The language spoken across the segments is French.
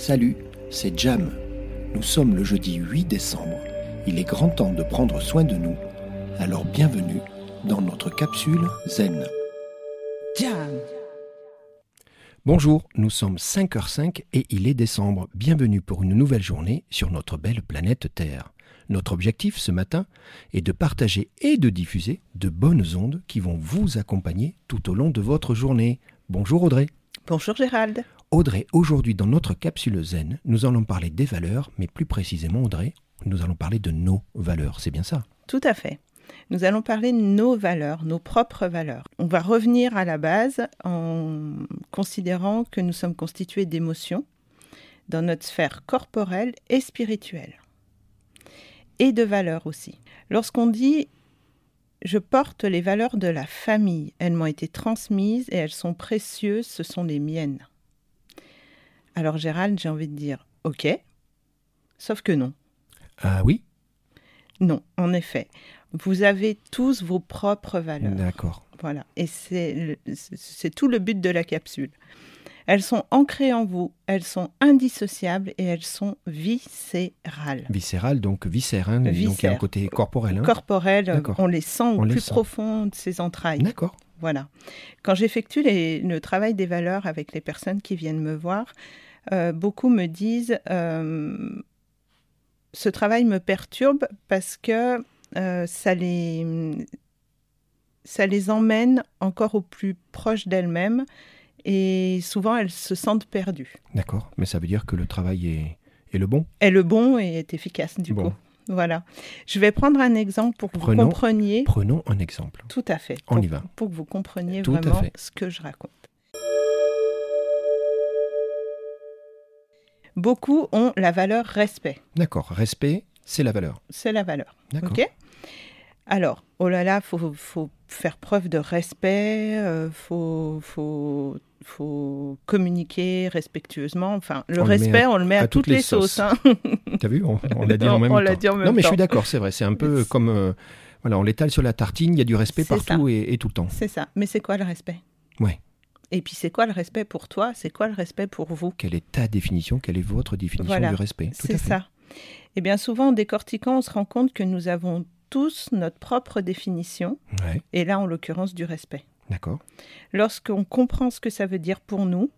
Salut, c'est Jam. Nous sommes le jeudi 8 décembre. Il est grand temps de prendre soin de nous. Alors bienvenue dans notre capsule Zen. Jam. Bonjour, nous sommes 5h05 et il est décembre. Bienvenue pour une nouvelle journée sur notre belle planète Terre. Notre objectif ce matin est de partager et de diffuser de bonnes ondes qui vont vous accompagner tout au long de votre journée. Bonjour Audrey. Bonjour Gérald. Audrey, aujourd'hui dans notre capsule Zen, nous allons parler des valeurs, mais plus précisément Audrey, nous allons parler de nos valeurs, c'est bien ça? Tout à fait. Nous allons parler de nos valeurs, nos propres valeurs. On va revenir à la base en considérant que nous sommes constitués d'émotions dans notre sphère corporelle et spirituelle. Et de valeurs aussi. Lorsqu'on dit je porte les valeurs de la famille, elles m'ont été transmises et elles sont précieuses, ce sont les miennes. Alors Gérald, j'ai envie de dire ok, sauf que non. Ah oui? Non, en effet. Vous avez tous vos propres valeurs. D'accord. Voilà. Et c'est tout le but de la capsule. Elles sont ancrées en vous, elles sont indissociables et elles sont viscérales. Viscérales, donc viscères, hein, donc il y a un côté corporel. Hein. Corporel, on les sent au plus profond de ses entrailles. D'accord. Voilà. Quand j'effectue le travail des valeurs avec les personnes qui viennent me voir, euh, beaucoup me disent euh, ce travail me perturbe parce que euh, ça, les, ça les emmène encore au plus proche d'elles-mêmes et souvent elles se sentent perdues. D'accord, mais ça veut dire que le travail est, est le bon? Est le bon et est efficace du coup. Voilà. Je vais prendre un exemple pour que vous compreniez. Prenons un exemple. Tout à fait. On y va. Pour que vous compreniez vraiment ce que je raconte. Beaucoup ont la valeur respect. D'accord. Respect, c'est la valeur. C'est la valeur. D'accord. Alors, oh là là, faut, faut faire preuve de respect, euh, faut, faut, faut communiquer respectueusement. Enfin, le respect, on le met à, toutes, les sauces. Hein. T'as vu, on, l'a dit en même on temps. Dit en même non, mais je suis d'accord, c'est vrai. C'est un peu comme, euh, voilà, on l'étale sur la tartine. Il y a du respect partout et, tout le temps. C'est ça. Mais c'est quoi le respect? Ouais. Et puis, c'est quoi le respect pour toi? C'est quoi le respect pour vous? Quelle est ta définition? Quelle est votre définition du respect? C'est ça. Et eh bien souvent, en décortiquant, on se rend compte que nous avons tous notre propre définition, et là en l'occurrence du respect. D'accord. Lorsqu'on comprend ce que ça veut dire pour nous,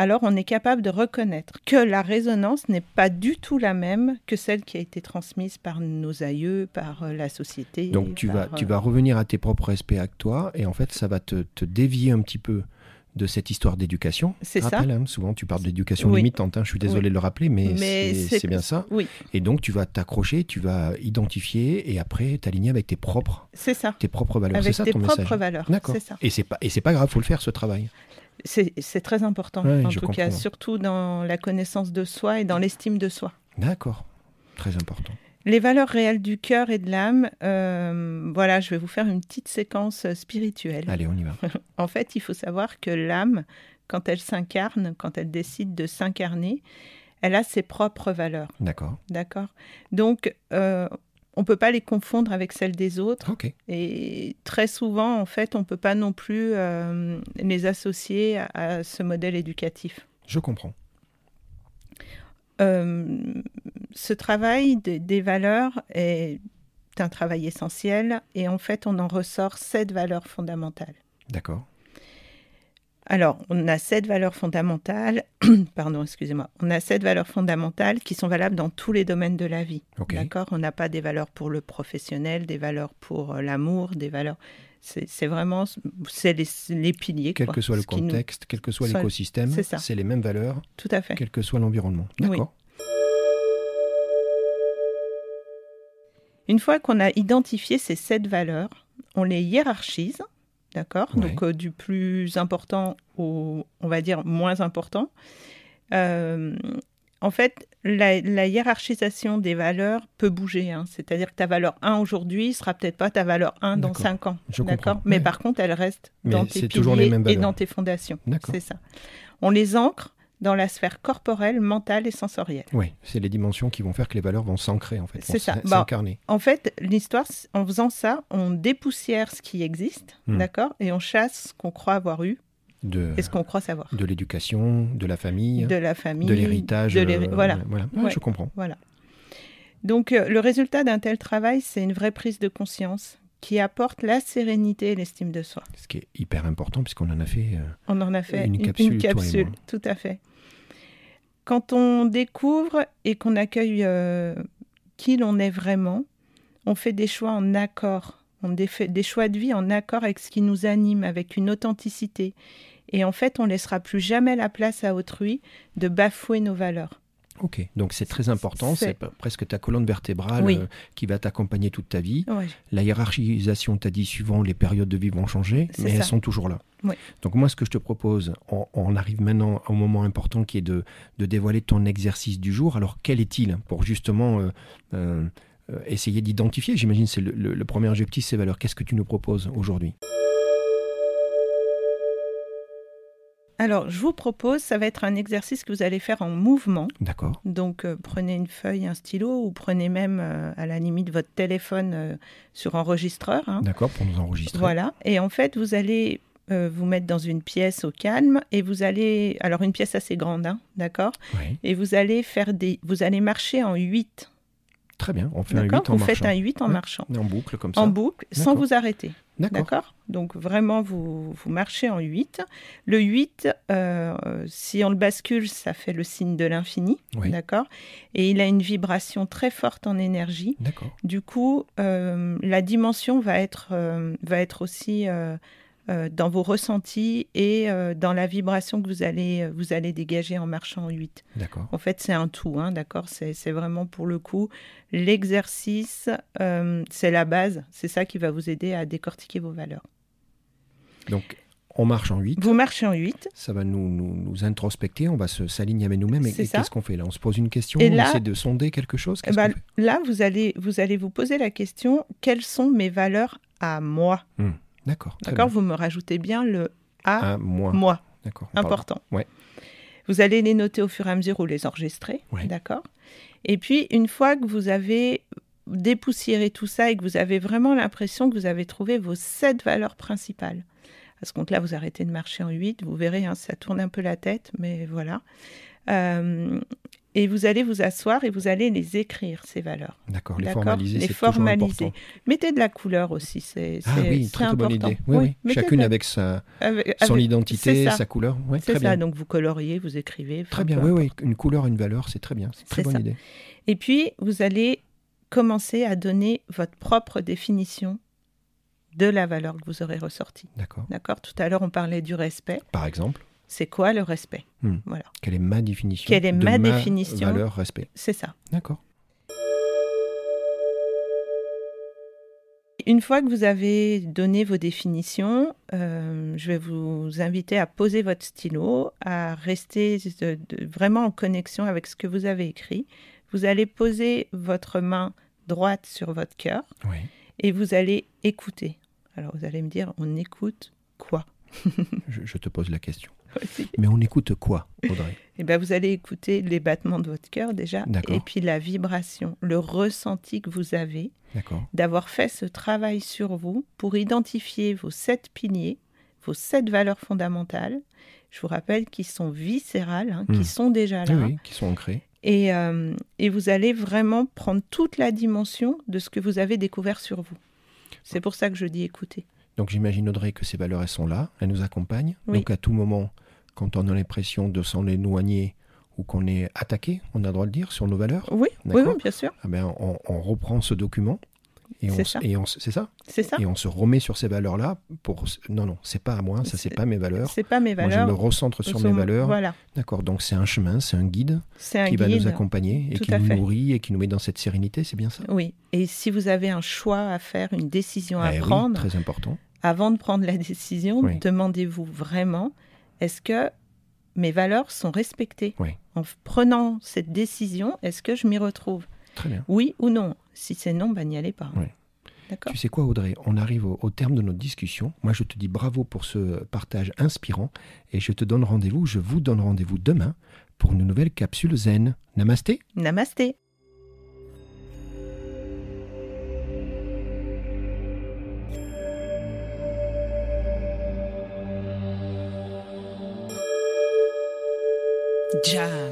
alors on est capable de reconnaître que la résonance n'est pas du tout la même que celle qui a été transmise par nos aïeux, par euh, la société. Donc tu, vas, tu euh, vas revenir à tes propres respects à toi, et en fait ça va te, te dévier un petit peu de cette histoire d'éducation. C'est ça. Hein, souvent, tu parles d'éducation limitante. Hein, je suis désolé de le rappeler, mais, c'est bien ça. Oui. Et donc, tu vas t'accrocher, tu vas identifier et après t'aligner avec tes propres. C'est ça. Tes propres valeurs. Avec ça, tes ton propres message. valeurs. D'accord. Et c'est pas et c'est pas grave, faut le faire ce travail. C'est très important, en tout cas, surtout dans la connaissance de soi et dans l'estime de soi. D'accord, très important. Les valeurs réelles du cœur et de l'âme, euh, voilà, je vais vous faire une petite séquence spirituelle. Allez, on y va. en fait, il faut savoir que l'âme, quand elle s'incarne, quand elle décide de s'incarner, elle a ses propres valeurs. D'accord. D'accord? Donc, euh, on ne peut pas les confondre avec celles des autres. Et très souvent, en fait, on ne peut pas non plus euh, les associer à, ce modèle éducatif. Je comprends. Euh, ce travail des valeurs est un travail essentiel et en fait on en ressort sept valeurs fondamentales. D'accord. Alors, on a sept valeurs fondamentales, pardon, excusez-moi, on a sept valeurs fondamentales qui sont valables dans tous les domaines de la vie. D'accord? On n'a pas des valeurs pour le professionnel, des valeurs pour euh, l'amour, des valeurs. C'est vraiment c'est les, piliers. Quel que soit le contexte, quel que soit l'écosystème, c'est les mêmes valeurs. Tout à fait. Quel que soit l'environnement. D'accord? Une fois qu'on a identifié ces sept valeurs, on les hiérarchise, d'accord Donc euh, du plus important au, on va dire, moins important. Euh, en fait, la, hiérarchisation des valeurs peut bouger. Hein. C'est-à-dire que ta valeur 1 aujourd'hui sera peut-être pas ta valeur 1 dans 5 ans. D'accord Mais par contre, elle reste dans tes piliers et dans tes fondations. C'est ça. On les ancre dans la sphère corporelle, mentale et sensorielle. Oui, c'est les dimensions qui vont faire que les valeurs vont s'ancrer, en fait. C'est ça. Bah, s'incarner. en fait, l'histoire, en faisant ça, on dépoussière ce qui existe, hmm. d'accord Et on chasse ce qu'on croit avoir eu de, et ce qu'on croit savoir. de l'éducation, de la famille, De la famille, de l'héritage. euh, voilà. voilà. Ouais, Ouais. Je comprends. Voilà. Donc, euh, le résultat d'un tel travail, c'est une vraie prise de conscience qui apporte la sérénité et l'estime de soi. Ce qui est hyper important puisqu'on en a fait. euh, On en a fait Une une, capsule, une tout à fait. Quand on découvre et qu'on accueille euh, qui l'on est vraiment, on fait des choix en accord. On fait des choix de vie en accord avec ce qui nous anime, avec une authenticité. Et en fait, on laissera plus jamais la place à autrui de bafouer nos valeurs. Ok, donc c'est très important. C'est- C'est presque ta colonne vertébrale Oui. euh, qui va t'accompagner toute ta vie. La hiérarchisation, t'as dit, suivant les périodes de vie vont changer, C'est mais ça. elles sont toujours là. Oui. Donc moi, ce que je te propose, on, on arrive maintenant au moment important qui est de, de dévoiler ton exercice du jour. Alors, quel est-il pour justement euh, euh, essayer d'identifier? J'imagine c'est le, le- le premier objectif, ces valeurs. Qu'est-ce que tu nous proposes aujourd'hui? Alors, je vous propose, ça va être un exercice que vous allez faire en mouvement. D'accord Donc, euh, prenez une feuille, un stylo, ou prenez même, euh, à la limite, votre téléphone euh, sur enregistreur. hein. D'accord, pour nous enregistrer. Voilà. Et en fait, vous allez vous mettre dans une pièce au calme et vous allez, alors une pièce assez grande, hein, d'accord Oui. Et vous allez faire des, vous allez marcher en 8. Très bien, on fait un 8 D'accord en Vous faites marchant. un 8 en marchant. En boucle, comme ça. En boucle, sans vous arrêter. D'accord. Donc vraiment, vous, vous marchez en 8. Le 8, euh, si on le bascule, ça fait le signe de l'infini. Oui. D'accord Et il a une vibration très forte en énergie. D'accord. Du coup, euh, la dimension va être, euh, va être aussi dans vos ressentis et euh, dans la vibration que vous allez, vous allez dégager en marchant en 8. D'accord. En fait, c'est un tout, hein, d'accord? C'est, c'est vraiment pour le coup l'exercice, euh, c'est la base, c'est ça qui va vous aider à décortiquer vos valeurs. Donc, on marche en 8. Vous marchez en 8, Ça va nous, nous, nous introspecter, on va se s'aligner avec nous-mêmes. Et, C'est et ça. qu'est-ce qu'on fait là? On se pose une question, Et on là- essaie de sonder quelque chose? Eh ben, là, vous allez, vous allez vous poser la question, quelles sont mes valeurs à moi? D'accord. D'accord. Vous me rajoutez bien le à À moi. moi. D'accord. important. Ouais. Vous allez les noter au fur et à mesure ou les enregistrer, Ouais. d'accord? Et puis, une fois que vous avez dépoussiéré tout ça et que vous avez vraiment l'impression que vous avez trouvé vos sept valeurs principales, à ce compte-là, vous arrêtez de marcher en 8, vous verrez, hein, ça tourne un peu la tête, mais voilà. Euh, et vous allez vous asseoir et vous allez les écrire, ces valeurs. D'accord. Les formaliser, Les formaliser. important. Mettez de la couleur aussi, c'est Ah oui, très, très bonne important. idée. Oui, oui. Chacune avec sa, avec- son avec- identité, sa couleur. Ouais, C'est très ça, bien. donc vous coloriez, vous écrivez. Très bien, oui, oui. Une couleur, une valeur, c'est très bien. C'est très bonne ça. idée. Et puis, vous allez commencer à donner votre propre définition de la valeur que vous aurez ressortie. D'accord. D'accord? Tout à l'heure, on parlait du respect. Par exemple, C'est quoi le respect Hmm. Voilà, quelle est ma définition Quelle est de ma définition valeur, respect. c'est ça. D'accord. Une fois que vous avez donné vos définitions, euh, je vais vous inviter à poser votre stylo, à rester de- de- vraiment en connexion avec ce que vous avez écrit. Vous allez poser votre main droite sur votre cœur Oui. et vous allez écouter. Alors vous allez me dire, on écoute quoi? Je, je te pose la question. Mais on écoute quoi, Audrey? Eh bien, vous allez écouter les battements de votre cœur déjà, et puis la vibration, le ressenti que vous avez d'avoir fait ce travail sur vous pour identifier vos sept piliers, vos sept valeurs fondamentales. Je vous rappelle qu'ils sont viscérales, hein, Hmm. qui sont déjà là. Oui, oui, qui sont ancrés. Et, euh, et vous allez vraiment prendre toute la dimension de ce que vous avez découvert sur vous. C'est pour ça que je dis écoutez. Donc j'imagine, Audrey, que ces valeurs, elles sont là, elles nous accompagnent. Oui. Donc à tout moment, quand on a l'impression de s'en éloigner ou qu'on est attaqué, on a le droit de dire, sur nos valeurs, Oui, oui, oui, bien sûr, ah ben, on, on reprend ce document. Et on, C'est ça. et on s- c'est ça? C'est ça. Et on se remet sur ces valeurs-là pour... Non, non, c'est pas à moi, ça c'est pas mes valeurs. C'est pas mes Moi, valeurs. je me recentre sur mes valeurs. Voilà, D'accord, donc c'est un chemin, c'est un guide un qui va nous accompagner et Tout qui nous fait. nourrit et qui nous met dans cette sérénité, c'est bien ça? Oui, et si vous avez un choix à faire, une décision à Eh oui, prendre, très important. Avant de prendre la décision, Oui. demandez-vous vraiment est-ce que mes valeurs sont respectées? Oui. En prenant cette décision, est-ce que je m'y retrouve? Très bien. Oui ou non? Si c'est non, ben n'y allez pas. Oui. Tu sais quoi, Audrey? On arrive au, au terme de notre discussion. Moi, je te dis bravo pour ce partage inspirant et je te donne rendez-vous, je vous donne rendez-vous demain pour une nouvelle capsule zen. Namasté Namasté Jam.